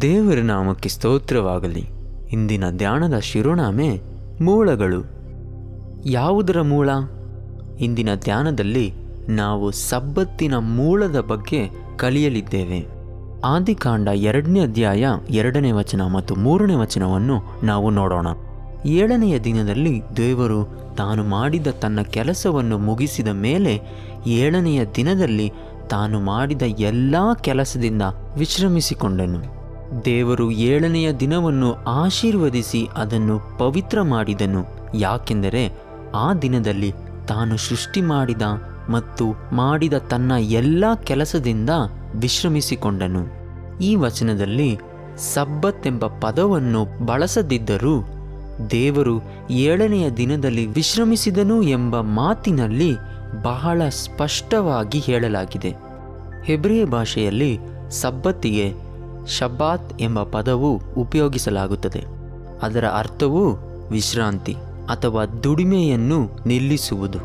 ದೇವರ ನಾಮಕ್ಕೆ ಸ್ತೋತ್ರವಾಗಲಿ. ಇಂದಿನ ಧ್ಯಾನದ ಶಿರೋನಾಮೆ ಮೂಲಗಳು. ಯಾವುದರ ಮೂಲ? ಇಂದಿನ ಧ್ಯಾನದಲ್ಲಿ ನಾವು ಸಬ್ಬತ್ತಿನ ಮೂಲದ ಬಗ್ಗೆ ಕಲಿಯಲಿದ್ದೇವೆ. ಆದಿಕಾಂಡ ಎರಡನೇ ಅಧ್ಯಾಯ ಎರಡನೇ ವಚನ ಮತ್ತು ಮೂರನೇ ವಚನವನ್ನು ನಾವು ನೋಡೋಣ. ಏಳನೆಯ ದಿನದಲ್ಲಿ ದೇವರು ತಾನು ಮಾಡಿದ ತನ್ನ ಕೆಲಸವನ್ನು ಮುಗಿಸಿದ ಮೇಲೆ ಏಳನೆಯ ದಿನದಲ್ಲಿ ತಾನು ಮಾಡಿದ ಎಲ್ಲ ಕೆಲಸದಿಂದ ವಿಶ್ರಮಿಸಿಕೊಂಡನು. ದೇವರು ಏಳನೆಯ ದಿನವನ್ನು ಆಶೀರ್ವದಿಸಿ ಅದನ್ನು ಪವಿತ್ರ ಮಾಡಿದನು. ಯಾಕೆಂದರೆ ಆ ದಿನದಲ್ಲಿ ತಾನು ಸೃಷ್ಟಿ ಮಾಡಿದ ಮತ್ತು ಮಾಡಿದ ತನ್ನ ಎಲ್ಲ ಕೆಲಸದಿಂದ ವಿಶ್ರಮಿಸಿಕೊಂಡನು. ಈ ವಚನದಲ್ಲಿ ಸಬ್ಬತ್ತೆಂಬ ಪದವನ್ನು ಬಳಸದಿದ್ದರೂ ದೇವರು ಏಳನೆಯ ದಿನದಲ್ಲಿ ವಿಶ್ರಮಿಸಿದನು ಎಂಬ ಮಾತಿನಲ್ಲಿ ಬಹಳ ಸ್ಪಷ್ಟವಾಗಿ ಹೇಳಲಾಗಿದೆ. ಹೆಬ್ರಿಯ ಭಾಷೆಯಲ್ಲಿ ಸಬ್ಬತ್ತಿಗೆ ಶಬ್ಬಾತ್ ಎಂಬ ಪದವು ಉಪಯೋಗಿಸಲಾಗುತ್ತದೆ. ಅದರ ಅರ್ಥವು ವಿಶ್ರಾಂತಿ ಅಥವಾ ದುಡಿಮೆಯನ್ನು ನಿಲ್ಲಿಸುವುದು.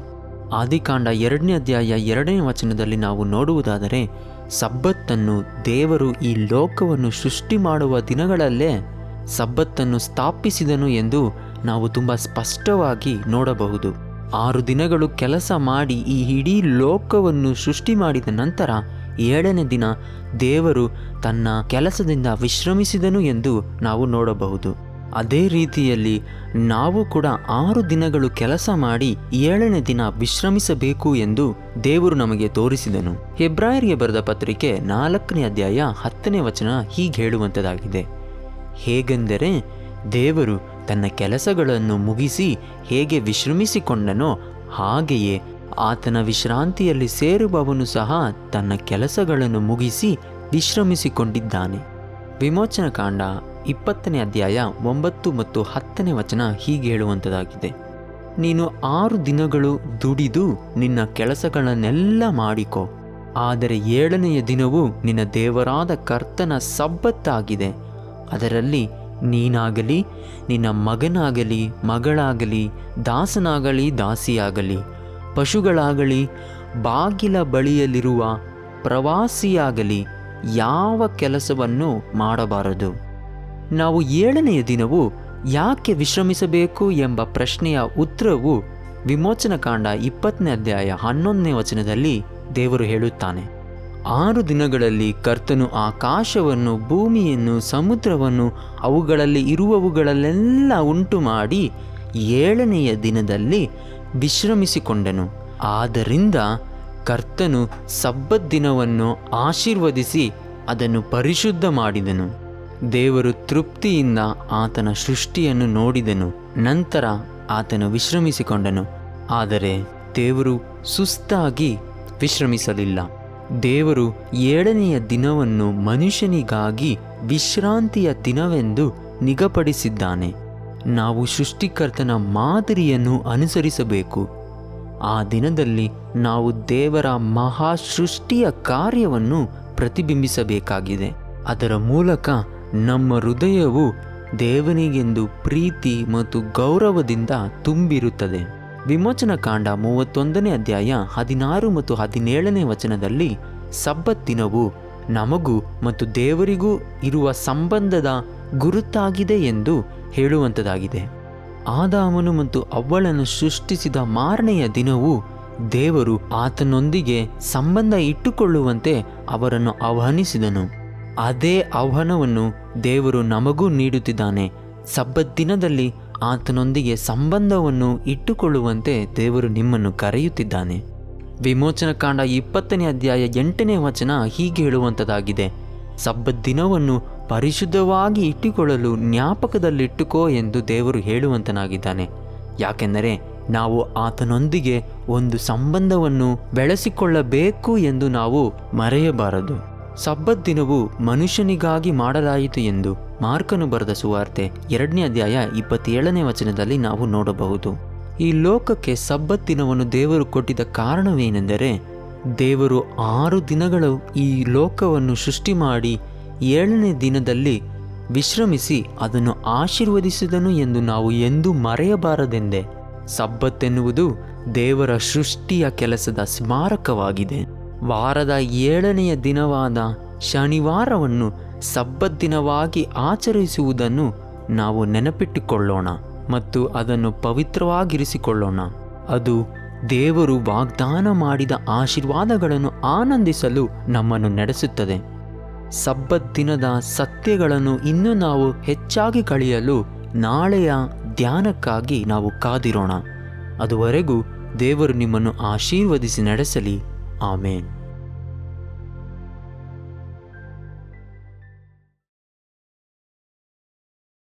ಆದಿಕಾಂಡ ಎರಡನೇ ಅಧ್ಯಾಯ ಎರಡನೇ ವಚನದಲ್ಲಿ ನಾವು ನೋಡುವುದಾದರೆ, ಸಬ್ಬತ್ತನ್ನು ದೇವರು ಈ ಲೋಕವನ್ನು ಸೃಷ್ಟಿ ಮಾಡುವ ದಿನಗಳಲ್ಲೇ ಸಬ್ಬತ್ತನ್ನು ಸ್ಥಾಪಿಸಿದನು ಎಂದು ನಾವು ತುಂಬ ಸ್ಪಷ್ಟವಾಗಿ ನೋಡಬಹುದು. ಆರು ದಿನಗಳು ಕೆಲಸ ಮಾಡಿ ಈ ಇಡೀ ಲೋಕವನ್ನು ಸೃಷ್ಟಿ ಮಾಡಿದ ನಂತರ ಏಳನೇ ದಿನ ದೇವರು ತನ್ನ ಕೆಲಸದಿಂದ ವಿಶ್ರಮಿಸಿದನು ಎಂದು ನಾವು ನೋಡಬಹುದು. ಅದೇ ರೀತಿಯಲ್ಲಿ ನಾವು ಕೂಡ ಆರು ದಿನಗಳು ಕೆಲಸ ಮಾಡಿ ಏಳನೇ ದಿನ ವಿಶ್ರಮಿಸಬೇಕು ಎಂದು ದೇವರು ನಮಗೆ ತೋರಿಸಿದನು. ಹೆಬ್ರಾಯರಿಗೆ ಬರೆದ ಪತ್ರಿಕೆ ನಾಲ್ಕನೇ ಅಧ್ಯಾಯ ಹತ್ತನೇ ವಚನ ಹೀಗೆ ಹೇಳುವಂಥದ್ದಾಗಿದೆ ಹೇಗೆಂದರೆ ದೇವರು ತನ್ನ ಕೆಲಸಗಳನ್ನು ಮುಗಿಸಿ ಹೇಗೆ ವಿಶ್ರಮಿಸಿಕೊಂಡನೋ ಹಾಗೆಯೇ ಆತನ ವಿಶ್ರಾಂತಿಯಲ್ಲಿ ಸೇರುವವನು ಸಹ ತನ್ನ ಕೆಲಸಗಳನ್ನು ಮುಗಿಸಿ ವಿಶ್ರಮಿಸಿಕೊಂಡಿದ್ದಾನೆ. ವಿಮೋಚನ ಕಾಂಡ ಇಪ್ಪತ್ತನೇ ಅಧ್ಯಾಯ ಒಂಬತ್ತು ಮತ್ತು ಹತ್ತನೇ ವಚನ ಹೀಗೆ ಹೇಳುವಂಥದ್ದಾಗಿದೆ ನೀನು ಆರು ದಿನಗಳು ದುಡಿದು ನಿನ್ನ ಕೆಲಸಗಳನ್ನೆಲ್ಲ ಮಾಡಿಕೊ, ಆದರೆ ಏಳನೆಯ ದಿನವು ನಿನ್ನ ದೇವರಾದ ಕರ್ತನ ಸಬ್ಬತ್ತಾಗಿದೆ. ಅದರಲ್ಲಿ ನೀನಾಗಲಿ, ನಿನ್ನ ಮಗನಾಗಲಿ, ಮಗಳಾಗಲಿ, ದಾಸನಾಗಲಿ, ದಾಸಿಯಾಗಲಿ, ಪಶುಗಳಾಗಲಿ, ಬಾಗಿಲ ಬಳಿಯಲ್ಲಿರುವ ಪ್ರವಾಸಿಯಾಗಲಿ ಯಾವ ಕೆಲಸವನ್ನು ಮಾಡಬಾರದು? ನಾವು ಏಳನೆಯ ದಿನವು ಯಾಕೆ ವಿಶ್ರಮಿಸಬೇಕು ಎಂಬ ಪ್ರಶ್ನೆಯ ಉತ್ತರವು ವಿಮೋಚನಕಾಂಡ ಇಪ್ಪತ್ತನೇ ಅಧ್ಯಾಯ ಹನ್ನೊಂದನೇ ವಚನದಲ್ಲಿ ದೇವರು ಹೇಳುತ್ತಾನೆ. ಆರು ದಿನಗಳಲ್ಲಿ ಕರ್ತನು ಆಕಾಶವನ್ನು, ಭೂಮಿಯನ್ನು, ಸಮುದ್ರವನ್ನು, ಅವುಗಳಲ್ಲಿ ಇರುವವುಗಳಲ್ಲೆಲ್ಲ ಉಂಟು ಮಾಡಿ ಏಳನೆಯ ದಿನದಲ್ಲಿ ವಿಶ್ರಮಿಸಿಕೊಂಡನು. ಆದ್ದರಿಂದ ಕರ್ತನು ಸಬ್ಬತ್ ದಿನವನ್ನು ಆಶೀರ್ವದಿಸಿ ಅದನ್ನು ಪರಿಶುದ್ಧ ಮಾಡಿದನು. ದೇವರು ತೃಪ್ತಿಯಿಂದ ಆತನ ಸೃಷ್ಟಿಯನ್ನು ನೋಡಿದನು. ನಂತರ ಆತನು ವಿಶ್ರಮಿಸಿಕೊಂಡನು. ಆದರೆ ದೇವರು ಸುಸ್ತಾಗಿ ವಿಶ್ರಮಿಸಲಿಲ್ಲ. ದೇವರು ಏಳನೆಯ ದಿನವನ್ನು ಮನುಷ್ಯನಿಗಾಗಿ ವಿಶ್ರಾಂತಿಯ ದಿನವೆಂದು ನಿಗಪಡಿಸಿದ್ದಾನೆ. ನಾವು ಸೃಷ್ಟಿಕರ್ತನ ಮಾದರಿಯನ್ನು ಅನುಸರಿಸಬೇಕು. ಆ ದಿನದಲ್ಲಿ ನಾವು ದೇವರ ಮಹಾ ಸೃಷ್ಟಿಯ ಕಾರ್ಯವನ್ನು ಪ್ರತಿಬಿಂಬಿಸಬೇಕಾಗಿದೆ. ಅದರ ಮೂಲಕ ನಮ್ಮ ಹೃದಯವು ದೇವನಿಗೆಂದು ಪ್ರೀತಿ ಮತ್ತು ಗೌರವದಿಂದ ತುಂಬಿರುತ್ತದೆ. ವಿಮೋಚನ ಕಾಂಡ ಮೂವತ್ತೊಂದನೇ ಅಧ್ಯಾಯ ಹದಿನಾರು ಮತ್ತು ಹದಿನೇಳನೇ ವಚನದಲ್ಲಿ ಸಬ್ಬತ್ತಿನವು ನಮಗೂ ಮತ್ತು ದೇವರಿಗೂ ಇರುವ ಸಂಬಂಧದ ಗುರುತಾಗಿದೆ ಎಂದು ಹೇಳುವಂಥದ್ದಾಗಿದೆ. ಆದಾಮನು ಮತ್ತು ಅವ್ವಳನ್ನು ಸೃಷ್ಟಿಸಿದ ಮಾರನೆಯ ದಿನವು ದೇವರು ಆತನೊಂದಿಗೆ ಸಂಬಂಧ ಇಟ್ಟುಕೊಳ್ಳುವಂತೆ ಅವರನ್ನು ಆಹ್ವಾನಿಸಿದನು. ಅದೇ ಆಹ್ವಾನವನ್ನು ದೇವರು ನಮಗೂ ನೀಡುತ್ತಿದ್ದಾನೆ. ಸಬ್ಬತ್ ದಿನದಲ್ಲಿ ಆತನೊಂದಿಗೆ ಸಂಬಂಧವನ್ನು ಇಟ್ಟುಕೊಳ್ಳುವಂತೆ ದೇವರು ನಿಮ್ಮನ್ನು ಕರೆಯುತ್ತಿದ್ದಾನೆ. ವಿಮೋಚನ ಕಾಂಡ ಇಪ್ಪತ್ತನೇ ಅಧ್ಯಾಯ ಎಂಟನೇ ವಚನ ಹೀಗೆ ಹೇಳುವಂಥದ್ದಾಗಿದೆ ಸಬ್ಬ ದಿನವನ್ನು ಪರಿಶುದ್ಧವಾಗಿ ಇಟ್ಟುಕೊಳ್ಳಲು ಜ್ಞಾಪಕದಲ್ಲಿಟ್ಟುಕೋ ಎಂದು ದೇವರು ಹೇಳುವಂತನಾಗಿದ್ದಾನೆ. ಯಾಕೆಂದರೆ ನಾವು ಆತನೊಂದಿಗೆ ಒಂದು ಸಂಬಂಧವನ್ನು ಬೆಳೆಸಿಕೊಳ್ಳಬೇಕು ಎಂದು ನಾವು ಮರೆಯಬಾರದು. ಸಬ್ಬತ್ ದಿನವು ಮನುಷ್ಯನಿಗಾಗಿ ಮಾಡಲಾಯಿತು ಎಂದು ಮಾರ್ಕನು ಬರೆದ ಸುವಾರ್ತೆ ಎರಡನೇ ಅಧ್ಯಾಯ ಇಪ್ಪತ್ತೇಳನೇ ವಚನದಲ್ಲಿ ನಾವು ನೋಡಬಹುದು. ಈ ಲೋಕಕ್ಕೆ ಸಬ್ಬತ್ ದಿನವನ್ನು ದೇವರು ಕೊಟ್ಟಿದ್ದ ಕಾರಣವೇನೆಂದರೆ, ದೇವರು ಆರು ದಿನಗಳು ಈ ಲೋಕವನ್ನು ಸೃಷ್ಟಿ ಮಾಡಿ ಏಳನೇ ದಿನದಲ್ಲಿ ವಿಶ್ರಮಿಸಿ ಅದನ್ನು ಆಶೀರ್ವದಿಸಿದನು ಎಂದು ನಾವು ಎಂದೂ ಮರೆಯಬಾರದೆಂದೇ. ಸಬ್ಬತ್ತೆನ್ನುವುದು ದೇವರ ಸೃಷ್ಟಿಯ ಕೆಲಸದ ಸ್ಮಾರಕವಾಗಿದೆ. ವಾರದ ಏಳನೆಯ ದಿನವಾದ ಶನಿವಾರವನ್ನು ಸಬ್ಬತ್ ದಿನವಾಗಿ ಆಚರಿಸುವುದನ್ನು ನಾವು ನೆನಪಿಟ್ಟುಕೊಳ್ಳೋಣ ಮತ್ತು ಅದನ್ನು ಪವಿತ್ರವಾಗಿರಿಸಿಕೊಳ್ಳೋಣ. ಅದು ದೇವರು ವಾಗ್ದಾನ ಮಾಡಿದ ಆಶೀರ್ವಾದಗಳನ್ನು ಆನಂದಿಸಲು ನಮ್ಮನ್ನು ನಡೆಸುತ್ತದೆ. ಸಬ್ಬತ್ ದಿನದ ಸತ್ಯಗಳನ್ನು ಇನ್ನೂ ನಾವು ಹೆಚ್ಚಾಗಿ ಕಳೆಯಲು ನಾಳೆಯ ಧ್ಯಾನಕ್ಕಾಗಿ ನಾವು ಕಾದಿರೋಣ. ಅದುವರೆಗೂ ದೇವರು ನಿಮ್ಮನ್ನು ಆಶೀರ್ವದಿಸಿ ನಡೆಸಲಿ. ಆಮೇನ್.